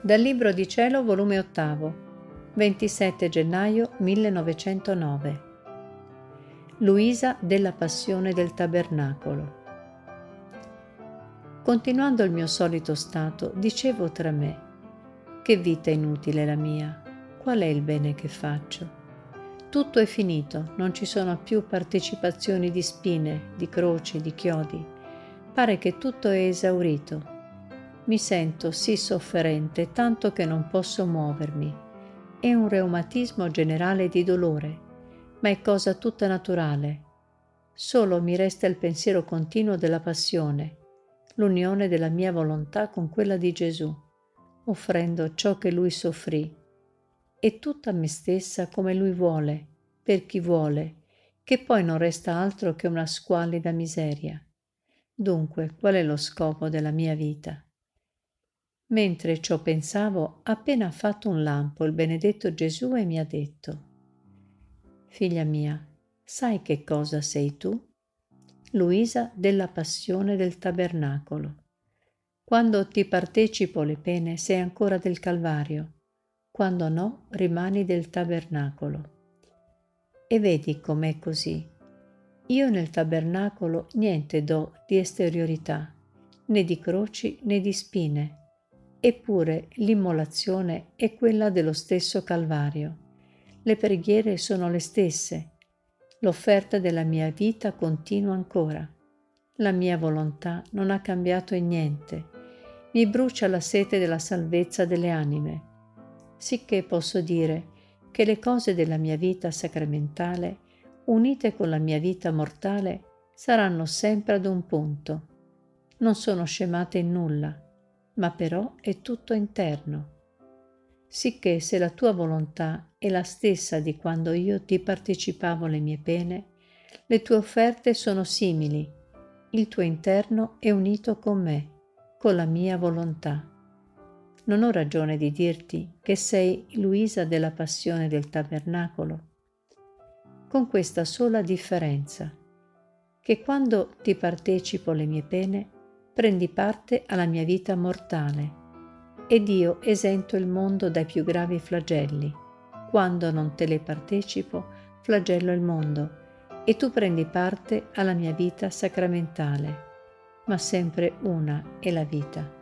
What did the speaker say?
Dal Libro di Cielo, volume 8, 27 gennaio 1909. Luisa della Passione del Tabernacolo. Continuando il mio solito stato, dicevo tra me, che vita inutile la mia, qual è il bene che faccio? Tutto è finito, non ci sono più partecipazioni di spine, di croci, di chiodi. Pare che tutto è esaurito mi sento sì sofferente tanto che non posso muovermi. È un reumatismo generale di dolore, ma è cosa tutta naturale. Solo mi resta il pensiero continuo della passione, l'unione della mia volontà con quella di Gesù, offrendo ciò che Lui soffrì, e tutta me stessa come Lui vuole, per chi vuole, che poi non resta altro che una squallida miseria. Dunque, qual è lo scopo della mia vita? Mentre ciò pensavo, appena ha fatto un lampo il benedetto Gesù e mi ha detto, Figlia mia, sai che cosa sei tu? Luisa della passione del tabernacolo. Quando ti partecipo le pene sei ancora del Calvario, quando no rimani del tabernacolo. E vedi com'è così. Io nel tabernacolo niente do di esteriorità, né di croci né di spine, Eppure l'immolazione è quella dello stesso Calvario. Le preghiere sono le stesse. L'offerta della mia vita continua ancora. La mia volontà non ha cambiato in niente. Mi brucia la sete della salvezza delle anime. Sicché posso dire che le cose della mia vita sacramentale, unite con la mia vita mortale, saranno sempre ad un punto. Non sono scemate in nulla ma però è tutto interno. Sicché se la tua volontà è la stessa di quando io ti partecipavo alle mie pene, le tue offerte sono simili, il tuo interno è unito con me, con la mia volontà. Non ho ragione di dirti che sei Luisa della passione del tabernacolo, con questa sola differenza, che quando ti partecipo le mie pene, prendi parte alla mia vita mortale ed io esento il mondo dai più gravi flagelli. Quando non te le partecipo, flagello il mondo e tu prendi parte alla mia vita sacramentale, ma sempre una è la vita.